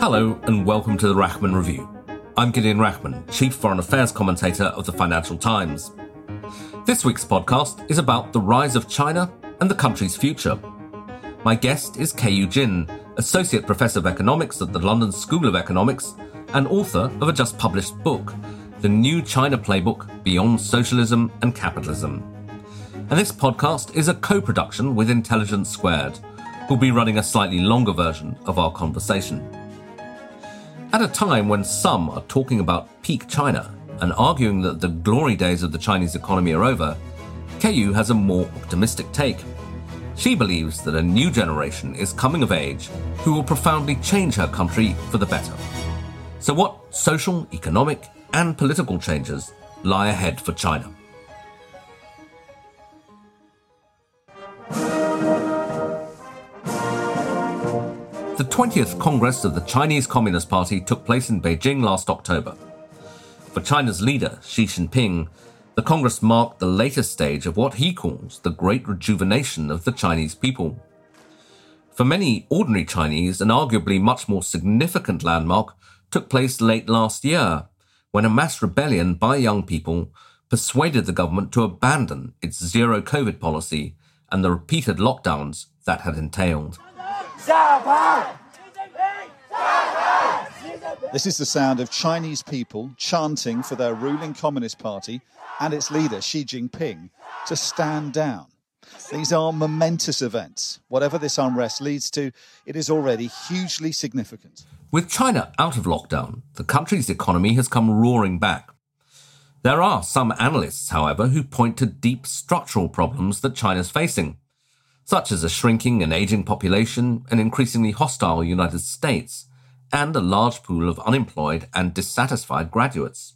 Hello, and welcome to the Rachman Review. I'm Gideon Rachman, Chief Foreign Affairs Commentator of the Financial Times. This week's podcast is about the rise of China and the country's future. My guest is Keyu Jin, Associate Professor of Economics at the London School of Economics and author of a just published book, The New China Playbook Beyond Socialism and Capitalism. And this podcast is a co production with Intelligence Squared, who'll be running a slightly longer version of our conversation. At a time when some are talking about peak China and arguing that the glory days of the Chinese economy are over, Keyu has a more optimistic take. She believes that a new generation is coming of age who will profoundly change her country for the better. So, what social, economic, and political changes lie ahead for China? The 20th Congress of the Chinese Communist Party took place in Beijing last October. For China's leader, Xi Jinping, the Congress marked the latest stage of what he calls the great rejuvenation of the Chinese people. For many ordinary Chinese, an arguably much more significant landmark took place late last year when a mass rebellion by young people persuaded the government to abandon its zero COVID policy and the repeated lockdowns that had entailed. This is the sound of Chinese people chanting for their ruling Communist Party and its leader, Xi Jinping, to stand down. These are momentous events. Whatever this unrest leads to, it is already hugely significant. With China out of lockdown, the country's economy has come roaring back. There are some analysts, however, who point to deep structural problems that China's facing, such as a shrinking and aging population, an increasingly hostile United States, and a large pool of unemployed and dissatisfied graduates.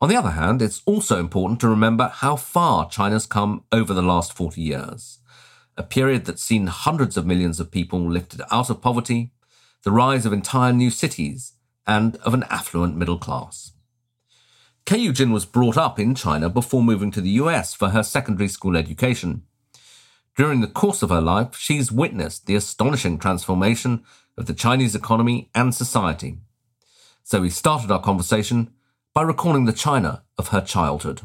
On the other hand, it's also important to remember how far China's come over the last 40 years, a period that's seen hundreds of millions of people lifted out of poverty, the rise of entire new cities, and of an affluent middle class. Keyu Jin was brought up in China before moving to the US for her secondary school education. During the course of her life, she's witnessed the astonishing transformation of the Chinese economy and society. So we started our conversation by recalling the China of her childhood.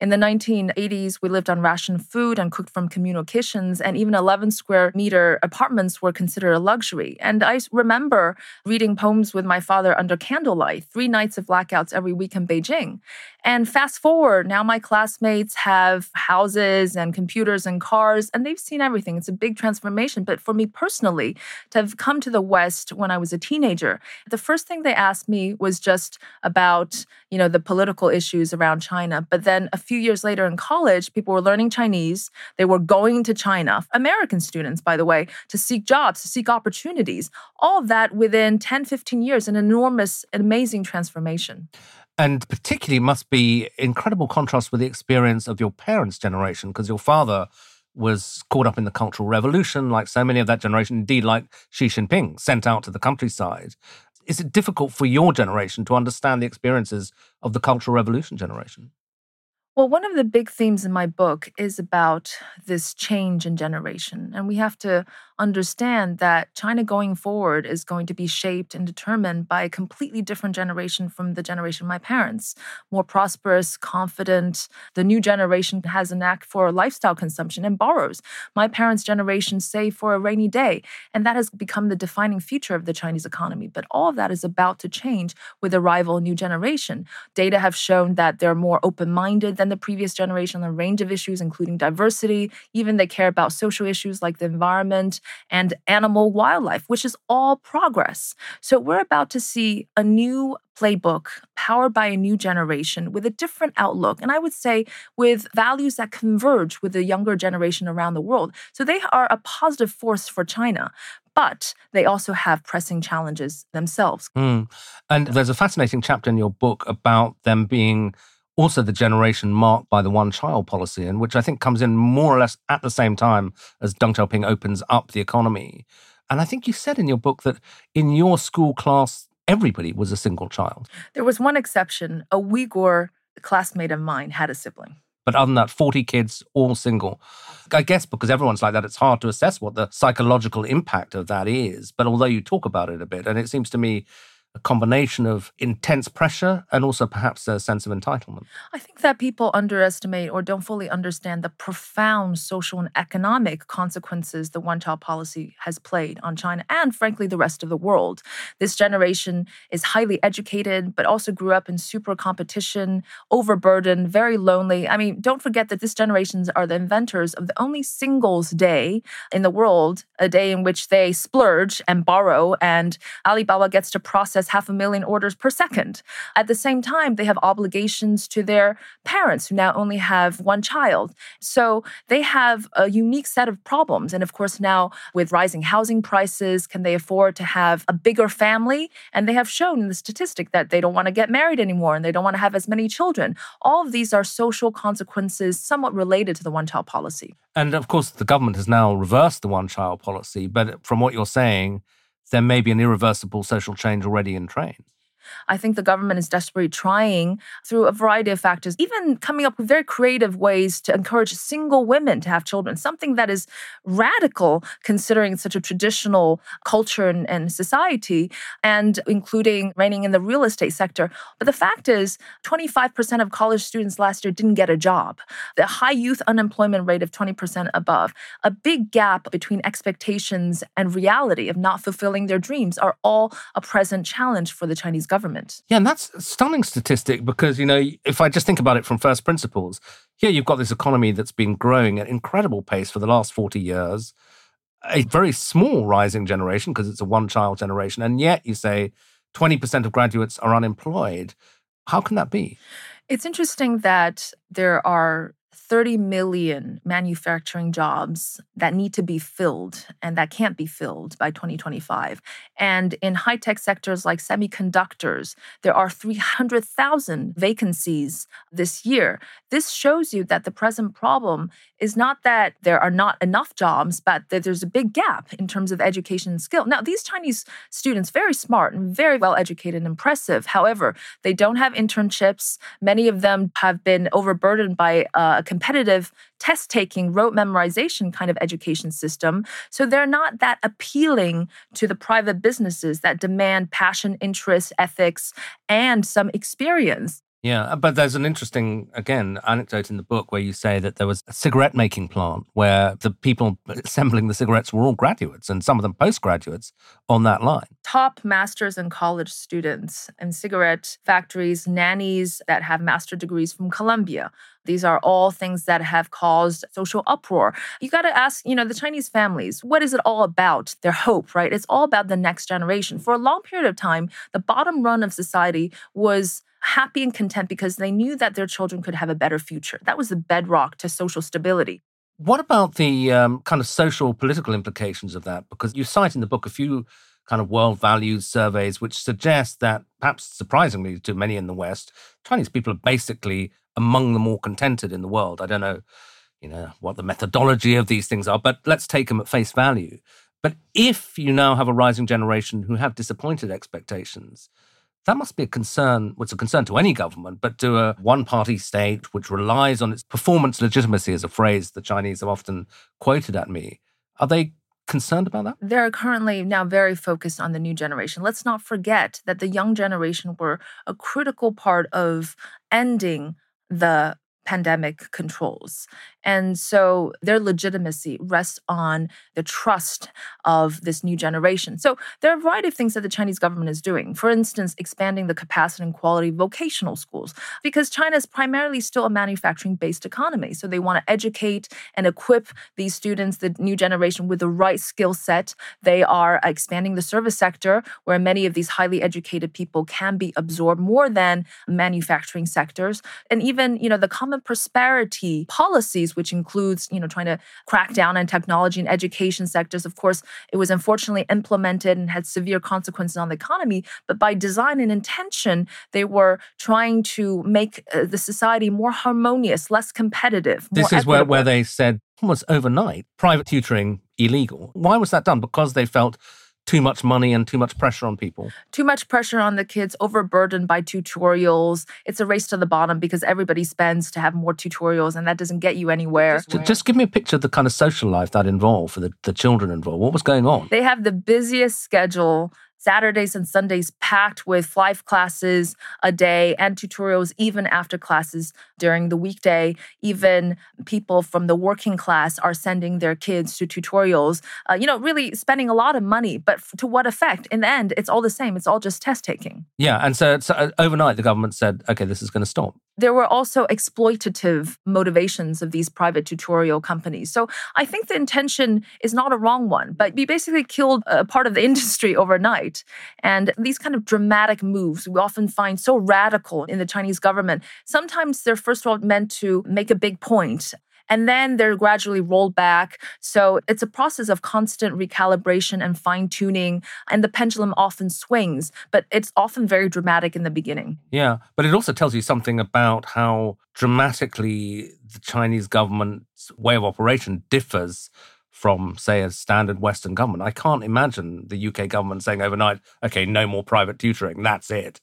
In the 1980s, we lived on rationed food and cooked from communal kitchens, and even 11 square meter apartments were considered a luxury. And I remember reading poems with my father under candlelight, three nights of blackouts every week in Beijing. And fast forward, now my classmates have houses and computers and cars, and they've seen everything. It's a big transformation. But for me personally, to have come to the West when I was a teenager, the first thing they asked me was just about, you know, the political issues around China. But then a years later in college, people were learning Chinese. They were going to China, American students, by the way, to seek jobs, to seek opportunities. All that within 10, 15 years, an enormous, amazing transformation and particularly must be incredible contrast with the experience of your parents' generation, because your father was caught up in the Cultural Revolution, like so many of that generation, indeed, like Xi Jinping, sent out to the countryside. Is it difficult for your generation to understand the experiences of the Cultural Revolution generation? Well, one of the big themes in my book is about this change in generation. And we have to understand that China going forward is going to be shaped and determined by a completely different generation from the generation of my parents. More prosperous, confident. The new generation has a knack for lifestyle consumption and borrows. My parents' generation save for a rainy day. And that has become the defining feature of the Chinese economy. But all of that is about to change with the arrival of new generation. Data have shown that they're more open minded than the previous generation on a range of issues, including diversity. Even they care about social issues like the environment and animal wildlife, which is all progress. So we're about to see a new playbook powered by a new generation with a different outlook. And I would say with values that converge with the younger generation around the world. So they are a positive force for China but they also have pressing challenges themselves. Mm. And there's a fascinating chapter in your book about them being also the generation marked by the one child policy, and which I think comes in more or less at the same time as Deng Xiaoping opens up the economy. And I think you said in your book that in your school class, everybody was a single child. There was one exception. A Uyghur classmate of mine had a sibling. But other than that, 40 kids, all single. I guess because everyone's like that, it's hard to assess what the psychological impact of that is. But although you talk about it a bit, and it seems to me a combination of intense pressure and also perhaps a sense of entitlement. I think that people underestimate or don't fully understand the profound social and economic consequences the one child policy has played on China and, frankly, the rest of the world. This generation is highly educated, but also grew up in super competition, overburdened, very lonely. I mean, don't forget that this generation are the inventors of the only singles day in the world, a day in which they splurge and borrow, and Alibaba gets to process half a million orders per second. At the same time, they have obligations to their parents who now only have one child. So they have a unique set of problems. And of course, now with rising housing prices, can they afford to have a bigger family? And they have shown in the statistic that they don't want to get married anymore and they don't want to have as many children. All of these are social consequences somewhat related to the one child policy. And of course, the government has now reversed the one child policy. But from what you're saying, there may be an irreversible social change already in train. I think the government is desperately trying through a variety of factors, even coming up with very creative ways to encourage single women to have children, something that is radical considering such a traditional culture and, and society, and including reining in the real estate sector. But the fact is, 25% of college students last year didn't get a job. The high youth unemployment rate of 20% above, a big gap between expectations and reality of not fulfilling their dreams are all a present challenge for the Chinese government. Yeah, and that's a stunning statistic because, you know, if I just think about it from first principles, here you've got this economy that's been growing at incredible pace for the last 40 years, a very small rising generation because it's a one child generation. And yet you say 20% of graduates are unemployed. How can that be? It's interesting that there are 30 million manufacturing jobs that need to be filled and that can't be filled by 2025. And in high tech sectors like semiconductors, there are 300,000 vacancies this year. This shows you that the present problem is not that there are not enough jobs, but that there's a big gap in terms of education and skill. Now, these Chinese students, very smart and very well educated and impressive. However, they don't have internships. Many of them have been overburdened by uh, a competitive test taking, rote memorization kind of education system. So they're not that appealing to the private businesses that demand passion, interest, ethics, and some experience. Yeah, uh, but there's an interesting, again, anecdote in the book where you say that there was a cigarette making plant where the people assembling the cigarettes were all graduates and some of them postgraduates on that line. Top masters and college students in cigarette factories, nannies that have master degrees from Columbia. These are all things that have caused social uproar. You got to ask, you know, the Chinese families, what is it all about? Their hope, right? It's all about the next generation. For a long period of time, the bottom run of society was happy and content because they knew that their children could have a better future. That was the bedrock to social stability. What about the um, kind of social political implications of that? Because you cite in the book a few kind of world values surveys which suggest that, perhaps surprisingly to many in the West, Chinese people are basically among the more contented in the world. I don't know, you know, what the methodology of these things are, but let's take them at face value. But if you now have a rising generation who have disappointed expectations, that must be a concern, well, it's a concern to any government, but to a one party state which relies on its performance legitimacy, as a phrase the Chinese have often quoted at me. Are they concerned about that? They're currently now very focused on the new generation. Let's not forget that the young generation were a critical part of ending the pandemic controls. And so their legitimacy rests on the trust of this new generation. So there are a variety of things that the Chinese government is doing. For instance, expanding the capacity and quality of vocational schools, because China is primarily still a manufacturing based economy. So they want to educate and equip these students, the new generation, with the right skill set. They are expanding the service sector, where many of these highly educated people can be absorbed more than manufacturing sectors. And even, you know, the common prosperity policies which includes, you know, trying to crack down on technology and education sectors. Of course, it was unfortunately implemented and had severe consequences on the economy. But by design and intention, they were trying to make uh, the society more harmonious, less competitive. This is where, where they said almost overnight private tutoring illegal. Why was that done? Because they felt too much money and too much pressure on people. Too much pressure on the kids, overburdened by tutorials. It's a race to the bottom because everybody spends to have more tutorials and that doesn't get you anywhere. Just, just give me a picture of the kind of social life that involved for the, the children involved. What was going on? They have the busiest schedule Saturdays and Sundays packed with five classes a day and tutorials even after classes during the weekday. Even people from the working class are sending their kids to tutorials, uh, you know, really spending a lot of money. But to what effect? In the end, it's all the same. It's all just test taking. Yeah. And so, so uh, overnight, the government said, okay, this is going to stop. There were also exploitative motivations of these private tutorial companies. So I think the intention is not a wrong one, but we basically killed a part of the industry overnight. And these kind of dramatic moves we often find so radical in the Chinese government. Sometimes they're first of all meant to make a big point and then they're gradually rolled back. So it's a process of constant recalibration and fine tuning, and the pendulum often swings, but it's often very dramatic in the beginning. Yeah, but it also tells you something about how dramatically the Chinese government's way of operation differs from, say, a standard Western government. I can't imagine the UK government saying overnight, okay, no more private tutoring, that's it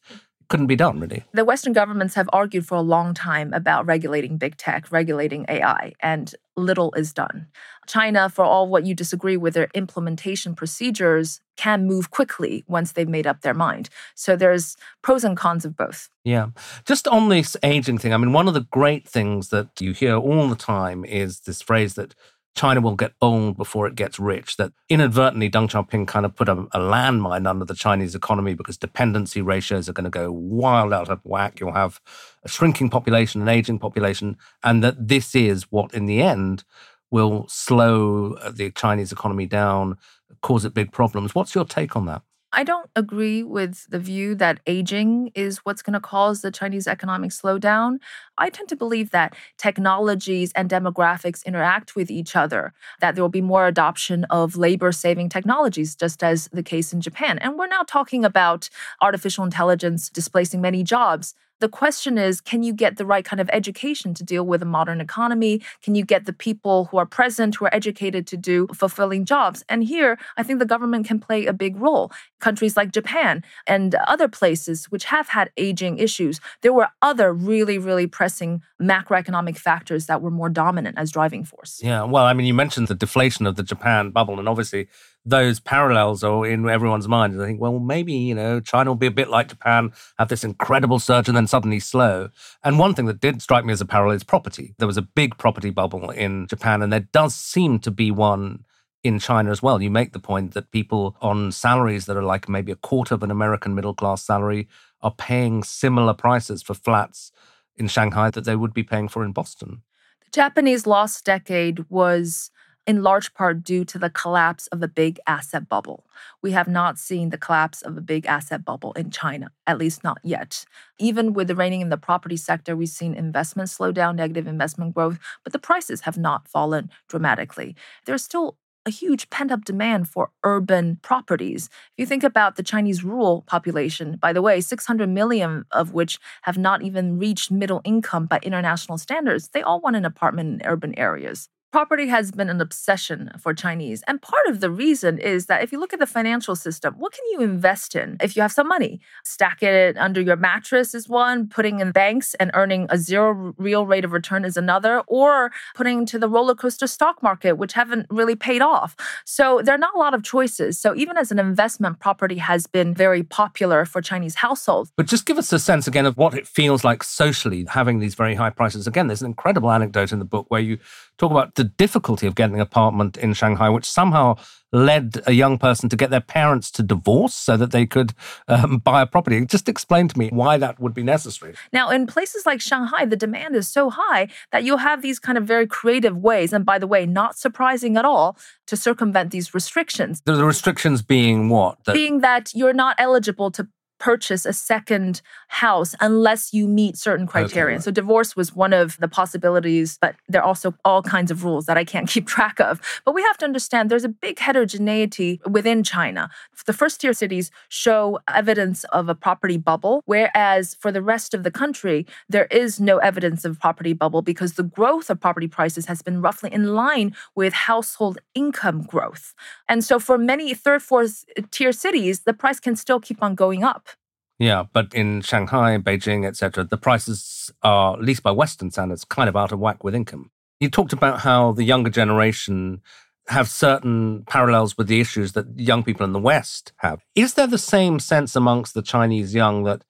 couldn't be done, really. The Western governments have argued for a long time about regulating big tech, regulating AI, and little is done. China, for all what you disagree with their implementation procedures, can move quickly once they've made up their mind. So there's pros and cons of both. Yeah. Just on this aging thing, I mean, one of the great things that you hear all the time is this phrase that China will get old before it gets rich. That inadvertently, Deng Xiaoping kind of put a, a landmine under the Chinese economy because dependency ratios are going to go wild out of whack. You'll have a shrinking population, an aging population, and that this is what, in the end, will slow uh, the Chinese economy down, cause it big problems. What's your take on that? I don't agree with the view that aging is what's going to cause the Chinese economic slowdown. I tend to believe that technologies and demographics interact with each other, that there will be more adoption of labor saving technologies, just as the case in Japan. And we're now talking about artificial intelligence displacing many jobs. The question is can you get the right kind of education to deal with a modern economy? Can you get the people who are present, who are educated to do fulfilling jobs? And here, I think the government can play a big role. Countries like Japan and other places which have had aging issues, there were other really, really pressing macroeconomic factors that were more dominant as driving force. Yeah, well, I mean, you mentioned the deflation of the Japan bubble, and obviously those parallels are in everyone's mind. And I think, well, maybe, you know, China will be a bit like Japan, have this incredible surge and then suddenly slow. And one thing that did strike me as a parallel is property. There was a big property bubble in Japan, and there does seem to be one in China as well. You make the point that people on salaries that are like maybe a quarter of an American middle class salary are paying similar prices for flats in Shanghai that they would be paying for in Boston. The Japanese lost decade was in large part due to the collapse of a big asset bubble. We have not seen the collapse of a big asset bubble in China, at least not yet. Even with the reining in the property sector, we've seen investment slow down, negative investment growth, but the prices have not fallen dramatically. There's still a huge pent up demand for urban properties. If you think about the Chinese rural population, by the way, 600 million of which have not even reached middle income by international standards, they all want an apartment in urban areas. Property has been an obsession for Chinese. And part of the reason is that if you look at the financial system, what can you invest in if you have some money? Stack it under your mattress is one, putting in banks and earning a zero real rate of return is another, or putting into the roller coaster stock market, which haven't really paid off. So there are not a lot of choices. So even as an investment, property has been very popular for Chinese households. But just give us a sense again of what it feels like socially having these very high prices. Again, there's an incredible anecdote in the book where you talk about the difficulty of getting an apartment in Shanghai, which somehow led a young person to get their parents to divorce so that they could um, buy a property. Just explain to me why that would be necessary. Now, in places like Shanghai, the demand is so high that you'll have these kind of very creative ways, and by the way, not surprising at all, to circumvent these restrictions. The, restrictions being what? That- being that you're not eligible to purchase a second house unless you meet certain criteria. Okay. So divorce was one of the possibilities, but there are also all kinds of rules that I can't keep track of. But we have to understand there's a big heterogeneity within China. The first tier cities show evidence of a property bubble, whereas for the rest of the country, there is no evidence of property bubble because the growth of property prices has been roughly in line with household income growth. And so for many third, fourth uh, tier cities, the price can still keep on going up. Yeah, but in Shanghai, Beijing, etc., the prices are, at least by Western standards, kind of out of whack with income. You talked about how the younger generation have certain parallels with the issues that young people in the West have. Is there the same sense amongst the Chinese young that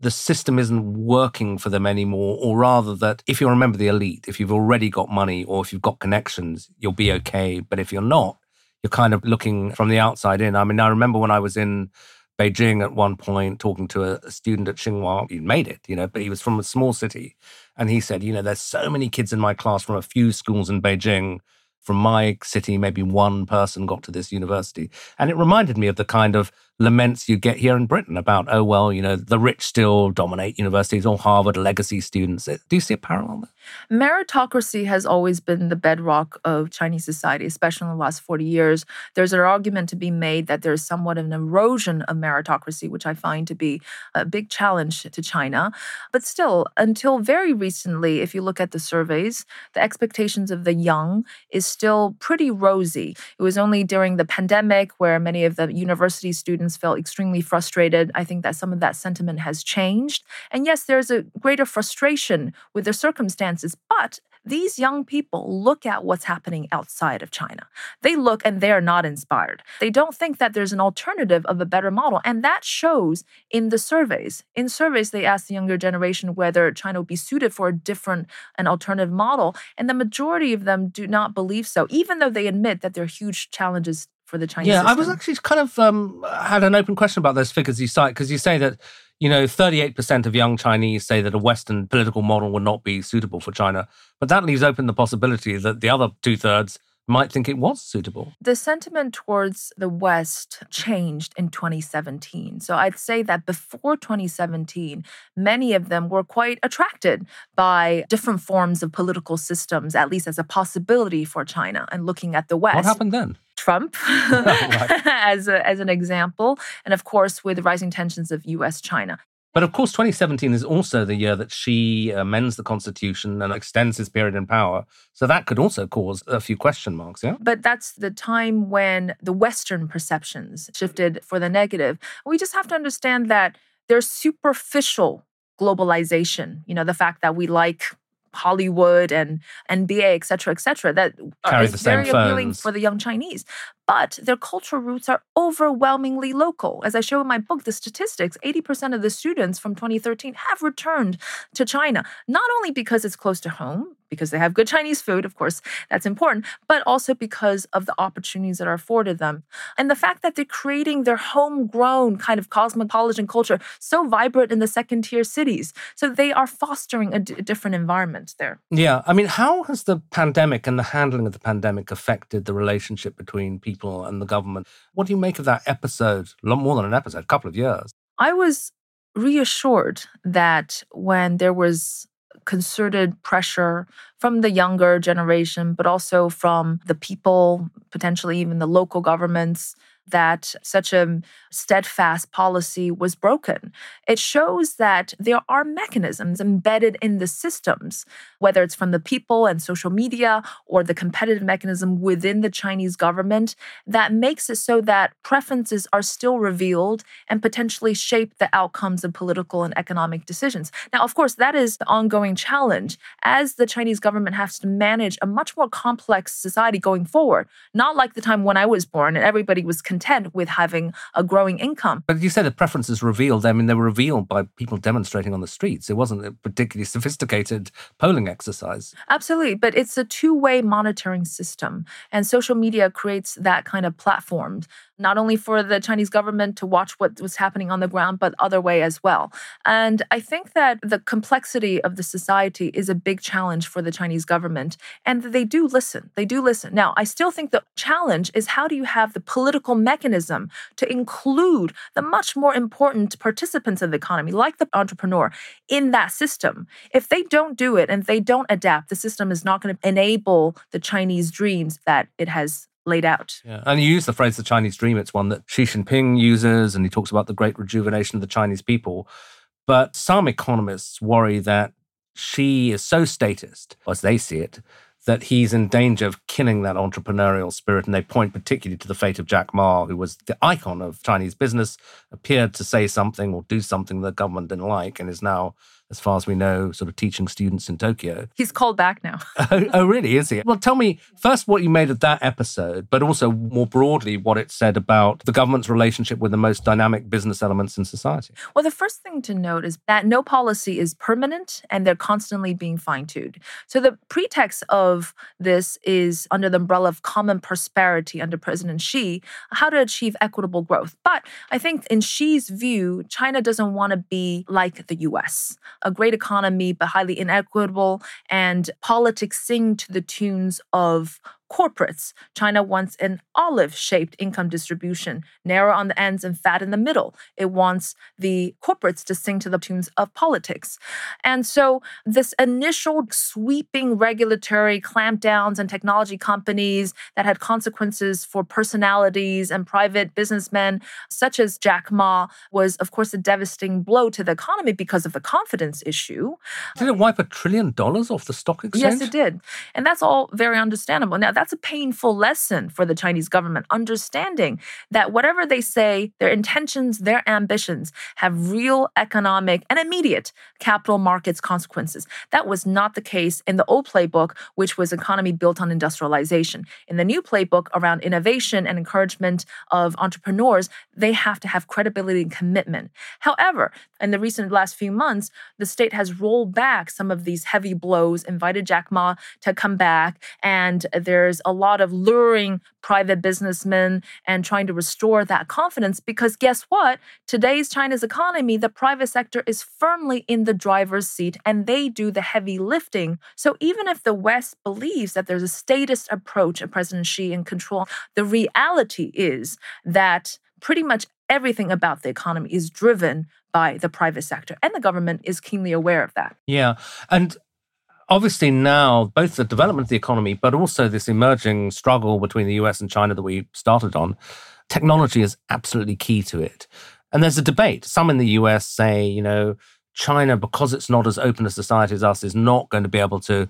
the system isn't working for them anymore, or rather that if you're a member of the elite, if you've already got money or if you've got connections, you'll be okay. But if you're not, you're kind of looking from the outside in. I mean, I remember when I was in Beijing at one point talking to a, student at Tsinghua. He made it, you know, but he was from a small city. And he said, you know, there's so many kids in my class from a few schools in Beijing. From my city, maybe one person got to this university. And it reminded me of the kind of laments you get here in Britain about, oh, well, you know, the rich still dominate universities, all Harvard legacy students. Uh, do you see a parallel there? Meritocracy has always been the bedrock of Chinese society, especially in the last 40 years. There's an argument to be made that there's somewhat of an erosion of meritocracy, which I find to be a big challenge to China. But still, until very recently, if you look at the surveys, the expectations of the young is still pretty rosy. It was only during the pandemic where many of the university students students felt extremely frustrated. I think that some of that sentiment has changed. And yes, there's a greater frustration with the circumstances, but these young people look at what's happening outside of China. They look and they are not inspired. They don't think that there's an alternative of a better model. And that shows in the surveys. In surveys, they ask the younger generation whether China would be suited for a different and alternative model. And the majority of them do not believe so, even though they admit that there are huge challenges for the Chinese. Yeah, system. I was actually kind of um, had an open question about those figures you cite because you say that you know 38% of young Chinese say that a Western political model would not be suitable for China, but that leaves open the possibility that the other two thirds might think it was suitable. The sentiment towards the West changed in 2017. So I'd say that before 2017, many of them were quite attracted by different forms of political systems, at least as a possibility for China and looking at the West. What happened then? Trump as, a, as an example, and of course, with rising tensions of US China. But of course, 2017 is also the year that Xi amends the constitution and extends his period in power. So that could also cause a few question marks, yeah? But that's the time when the Western perceptions shifted for the negative. We just have to understand that there's superficial globalization. You know, the fact that we like Hollywood and NBA, et cetera, et cetera, that uh, Carry is very appealing for the young Chinese. But their cultural roots are overwhelmingly local. As I show in my book, the statistics 80% of the students from 2013 have returned to China, not only because it's close to home, because they have good Chinese food, of course, that's important, but also because of the opportunities that are afforded them. And the fact that they're creating their homegrown kind of cosmopolitan culture so vibrant in the second tier cities. So they are fostering a, d- a different environment there. Yeah. I mean, how has the pandemic and the handling of the pandemic affected the relationship between people and the government? What do you make of that episode? A lot more than an episode, a couple of years. I was reassured that when there was concerted pressure from the younger generation, but also from the people, potentially even the local governments, that such a mm, steadfast policy was broken. It shows that there are mechanisms embedded in the systems, whether it's from the people and social media or the competitive mechanism within the Chinese government, that makes it so that preferences are still revealed and potentially shape the outcomes of political and economic decisions. Now, of course, that is the ongoing challenge as the Chinese government has to manage a much more complex society going forward, not like the time when I was born and everybody was content with having a growing income. But you said the preferences revealed. I mean, they were revealed by people demonstrating on the streets. It wasn't a particularly sophisticated polling exercise. Absolutely. But it's a two way monitoring system. And social media creates that kind of platform not only for the Chinese government to watch what was happening on the ground, but other way as well. And I think that the complexity of the society is a big challenge for the Chinese government, and they do listen. They do listen. Now, I still think the challenge is how do you have the political mechanism to include the much more important participants of the economy, like the entrepreneur, in that system? If they don't do it and they don't adapt, the system is not going to enable the Chinese dreams that it has laid out. Yeah. And you use the phrase the Chinese dream. It's one that Xi Jinping uses, and he talks about the great rejuvenation of the Chinese people. But some economists worry that Xi is so statist, as they see it, that he's in danger of killing that entrepreneurial spirit. And they point particularly to the fate of Jack Ma, who was the icon of Chinese business, appeared to say something or do something the government didn't like, and is now as far as we know, sort of teaching students in Tokyo. He's called back now. oh, oh, really? Is he? Well, tell me first what you made of that episode, but also more broadly what it said about the government's relationship with the most dynamic business elements in society. Well, the first thing to note is that no policy is permanent and they're constantly being fine tuned. So the pretext of this is under the umbrella of common prosperity under President Xi, how to achieve equitable growth. But I think in Xi's view, China doesn't want to be like the US a great economy, but highly inequitable, and politics sing to the tunes of corporates. China wants an olive shaped income distribution, narrow on the ends and fat in the middle. It wants the corporates to sing to the tunes of politics. And so, this initial sweeping regulatory clampdowns and technology companies that had consequences for personalities and private businessmen, such as Jack Ma, was, of course, a devastating blow to the economy because of the confidence issue. Did it wipe a trillion dollars off the stock exchange? Yes, it did. And that's all very understandable. Now, that's a painful lesson for the Chinese government, understanding that whatever they say, their intentions, their ambitions have real economic and immediate capital markets consequences. That was not the case in the old playbook, which was economy built on industrialization. In the new playbook around innovation and encouragement of entrepreneurs, they have to have credibility and commitment. However, in the recent last few months, the state has rolled back some of these heavy blows, invited Jack Ma to come back, and there's there's a lot of luring private businessmen and trying to restore that confidence because guess what? Today's China's economy, the private sector is firmly in the driver's seat and they do the heavy lifting. So even if the West believes that there's a statist approach of President Xi in control, the reality is that pretty much everything about the economy is driven by the private sector and the government is keenly aware of that. Yeah. And obviously now both the development of the economy, but also this emerging struggle between the US and China that we started on, technology is absolutely key to it. And there's a debate. Some in the US say, you know, China, because it's not as open a society as us, is not going to be able to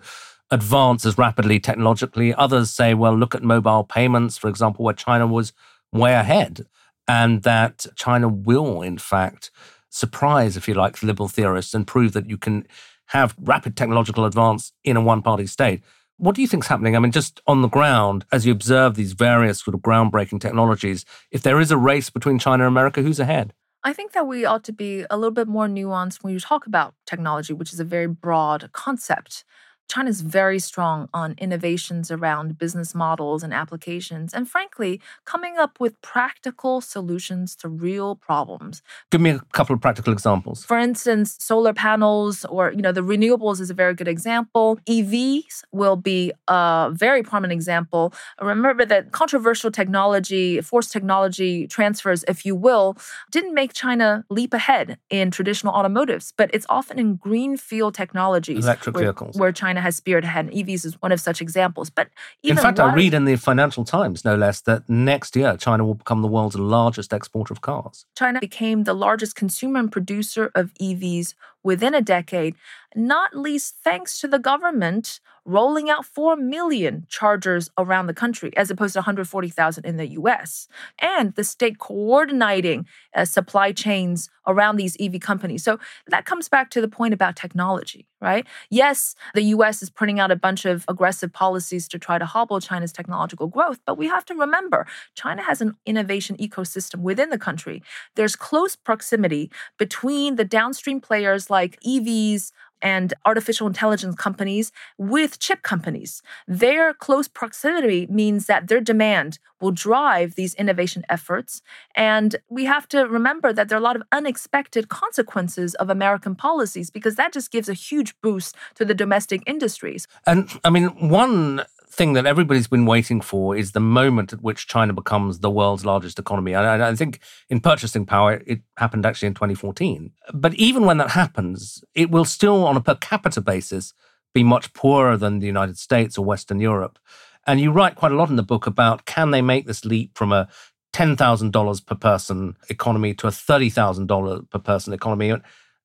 advance as rapidly technologically. Others say, well, look at mobile payments, for example, where China was way ahead, and that China will, in fact, surprise, if you like, liberal theorists and prove that you can have rapid technological advance in a one party state. What do you think is happening? I mean, just on the ground, as you observe these various sort of groundbreaking technologies, if there is a race between China and America, who's ahead? I think that we ought to be a little bit more nuanced when you talk about technology, which is a very broad concept. China is very strong on innovations around business models and applications, and frankly, coming up with practical solutions to real problems. Give me a couple of practical examples. For instance, solar panels or you know the renewables is a very good example. EVs will be a very prominent example. Remember that controversial technology, forced technology transfers, if you will, didn't make China leap ahead in traditional automotives, but it's often in greenfield technologies, electric where, vehicles, where China has spearhead, and EVs is one of such examples. But in fact, I read in the Financial Times, no less, that next year China will become the world's largest exporter of cars. China became the largest consumer and producer of EVs within a decade, not least thanks to the government rolling out 4 million chargers around the country, as opposed to 140,000 in the US, and the state coordinating uh, supply chains around these EV companies. So that comes back to the point about technology, right? Yes, the US is putting out a bunch of aggressive policies to try to hobble China's technological growth, but we have to remember China has an innovation ecosystem within the country. There's close proximity between the downstream players like EVs, and artificial intelligence companies with chip companies. Their close proximity means that their demand will drive these innovation efforts. And we have to remember that there are a lot of unexpected consequences of American policies because that just gives a huge boost to the domestic industries. And I mean, one thing that everybody's been waiting for is the moment at which China becomes the world's largest economy. And I think in purchasing power, it happened actually in 2014. But even when that happens, it will still, on a per capita basis, be much poorer than the United States or Western Europe. And you write quite a lot in the book about can they make this leap from a $10,000 per person economy to a $30,000 per person economy?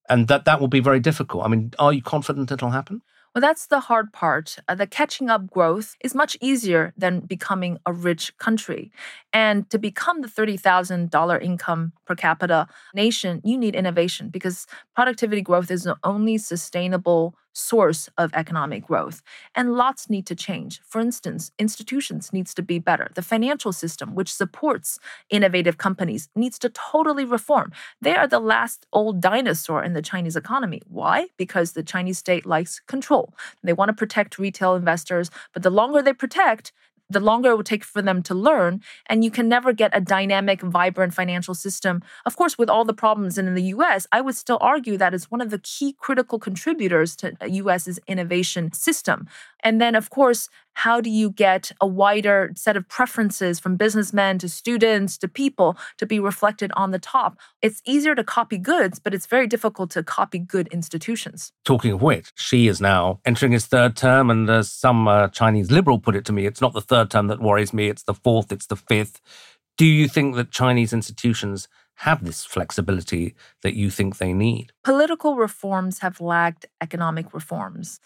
And that, that will be very difficult. I mean, are you confident it'll happen? Well, that's the hard part. Uh, the catching up growth is much easier than becoming a rich country. And to become the $30,000 income per capita nation, you need innovation because productivity growth is the only sustainable source of economic growth. And lots need to change. For instance, institutions needs to be better. The financial system, which supports innovative companies, needs to totally reform. They are the last old dinosaur in the Chinese economy. Why? Because the Chinese state likes control. They want to protect retail investors, but the longer they protect, the longer it will take for them to learn. And you can never get a dynamic, vibrant financial system. Of course, with all the problems in the US, I would still argue that it's one of the key critical contributors to US's innovation system. And then, of course, how do you get a wider set of preferences from businessmen to students to people to be reflected on the top? It's easier to copy goods, but it's very difficult to copy good institutions. Talking of which, Xi is now entering his third term, and as some uh, Chinese liberal put it to me, it's not the third term that worries me, it's the fourth, it's the fifth. Do you think that Chinese institutions have this flexibility that you think they need? Political reforms have lagged economic reforms.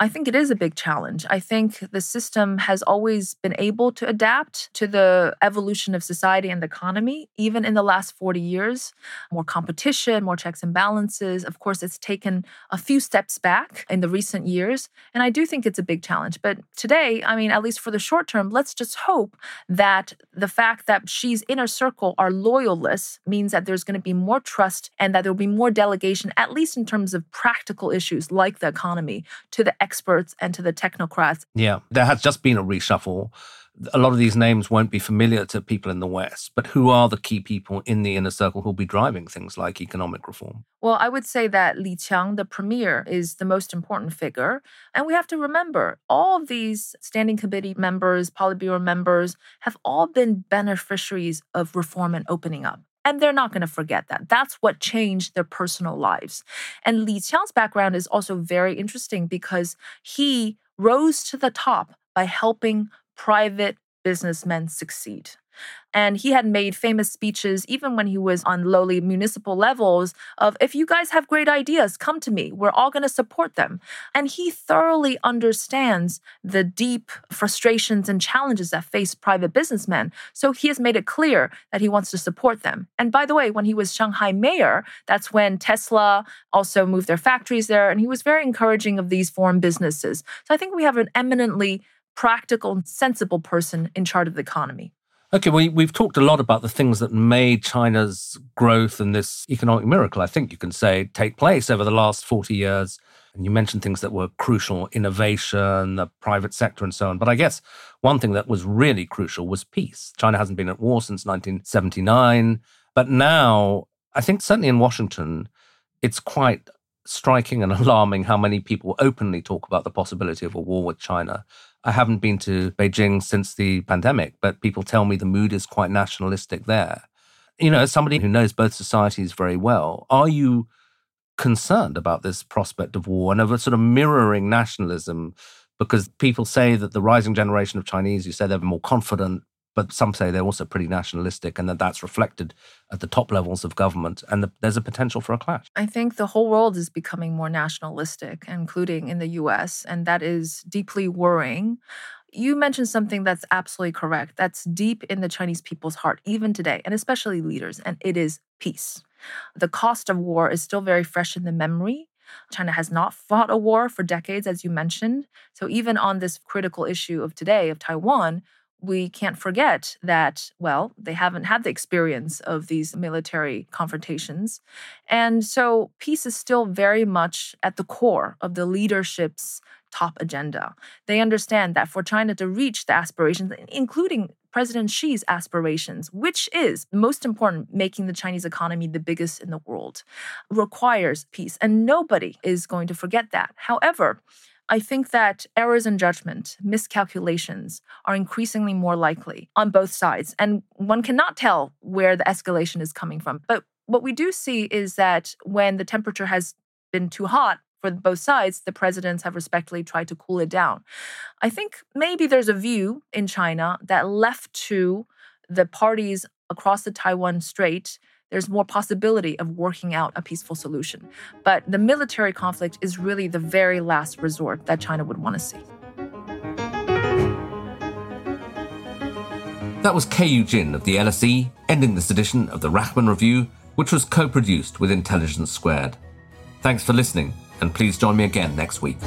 I think it is a big challenge. I think the system has always been able to adapt to the evolution of society and the economy, even in the last 40 years. More competition, more checks and balances. Of course, it's taken a few steps back in the recent years. And I do think it's a big challenge. But today, I mean, at least for the short term, let's just hope that the fact that Xi's inner circle are loyalists means that there's going to be more trust and that there'll be more delegation, at least in terms of practical issues like the economy, to the experts and to the technocrats. Yeah, there has just been a reshuffle. A lot of these names won't be familiar to people in the West, but who are the key people in the inner circle who'll be driving things like economic reform? Well, I would say that Li Qiang, the premier, is the most important figure. And we have to remember all of these standing committee members, Politburo members have all been beneficiaries of reform and opening up. And they're not going to forget that. That's what changed their personal lives. And Li Qiang's background is also very interesting because he rose to the top by helping private businessmen succeed. And he had made famous speeches, even when he was on lowly municipal levels, of if you guys have great ideas, come to me. We're all going to support them. And he thoroughly understands the deep frustrations and challenges that face private businessmen. So he has made it clear that he wants to support them. And by the way, when he was Shanghai mayor, that's when Tesla also moved their factories there. And he was very encouraging of these foreign businesses. So I think we have an eminently practical and sensible person in charge of the economy. Okay, well, we've talked a lot about the things that made China's growth and this economic miracle, I think you can say, take place over the last 40 years. And you mentioned things that were crucial innovation, the private sector, and so on. But I guess one thing that was really crucial was peace. China hasn't been at war since 1979. But now, I think certainly in Washington, it's quite striking and alarming how many people openly talk about the possibility of a war with China. I haven't been to Beijing since the pandemic, but people tell me the mood is quite nationalistic there. You know, as somebody who knows both societies very well, are you concerned about this prospect of war and of a sort of mirroring nationalism? Because people say that the rising generation of Chinese, you say they're more confident, but some say they're also pretty nationalistic and that that's reflected at the top levels of government and the, there's a potential for a clash. I think the whole world is becoming more nationalistic, including in the US, and that is deeply worrying. You mentioned something that's absolutely correct. That's deep in the Chinese people's heart, even today, and especially leaders, and it is peace. The cost of war is still very fresh in the memory. China has not fought a war for decades, as you mentioned. So, even on this critical issue of today, of Taiwan, we can't forget that, well, they haven't had the experience of these military confrontations. And so peace is still very much at the core of the leadership's top agenda. They understand that for China to reach the aspirations, including President Xi's aspirations, which is most important, making the Chinese economy the biggest in the world, requires peace. And nobody is going to forget that. However, I think that errors in judgment, miscalculations are increasingly more likely on both sides. And one cannot tell where the escalation is coming from. But what we do see is that when the temperature has been too hot for both sides, the presidents have respectfully tried to cool it down. I think maybe there's a view in China that left to the parties across the Taiwan Strait there's more possibility of working out a peaceful solution. But the military conflict is really the very last resort that China would want to see. That was Keyu Jin of the LSE, ending this edition of the Rachman Review, which was co produced with Intelligence Squared. Thanks for listening, and please join me again next week.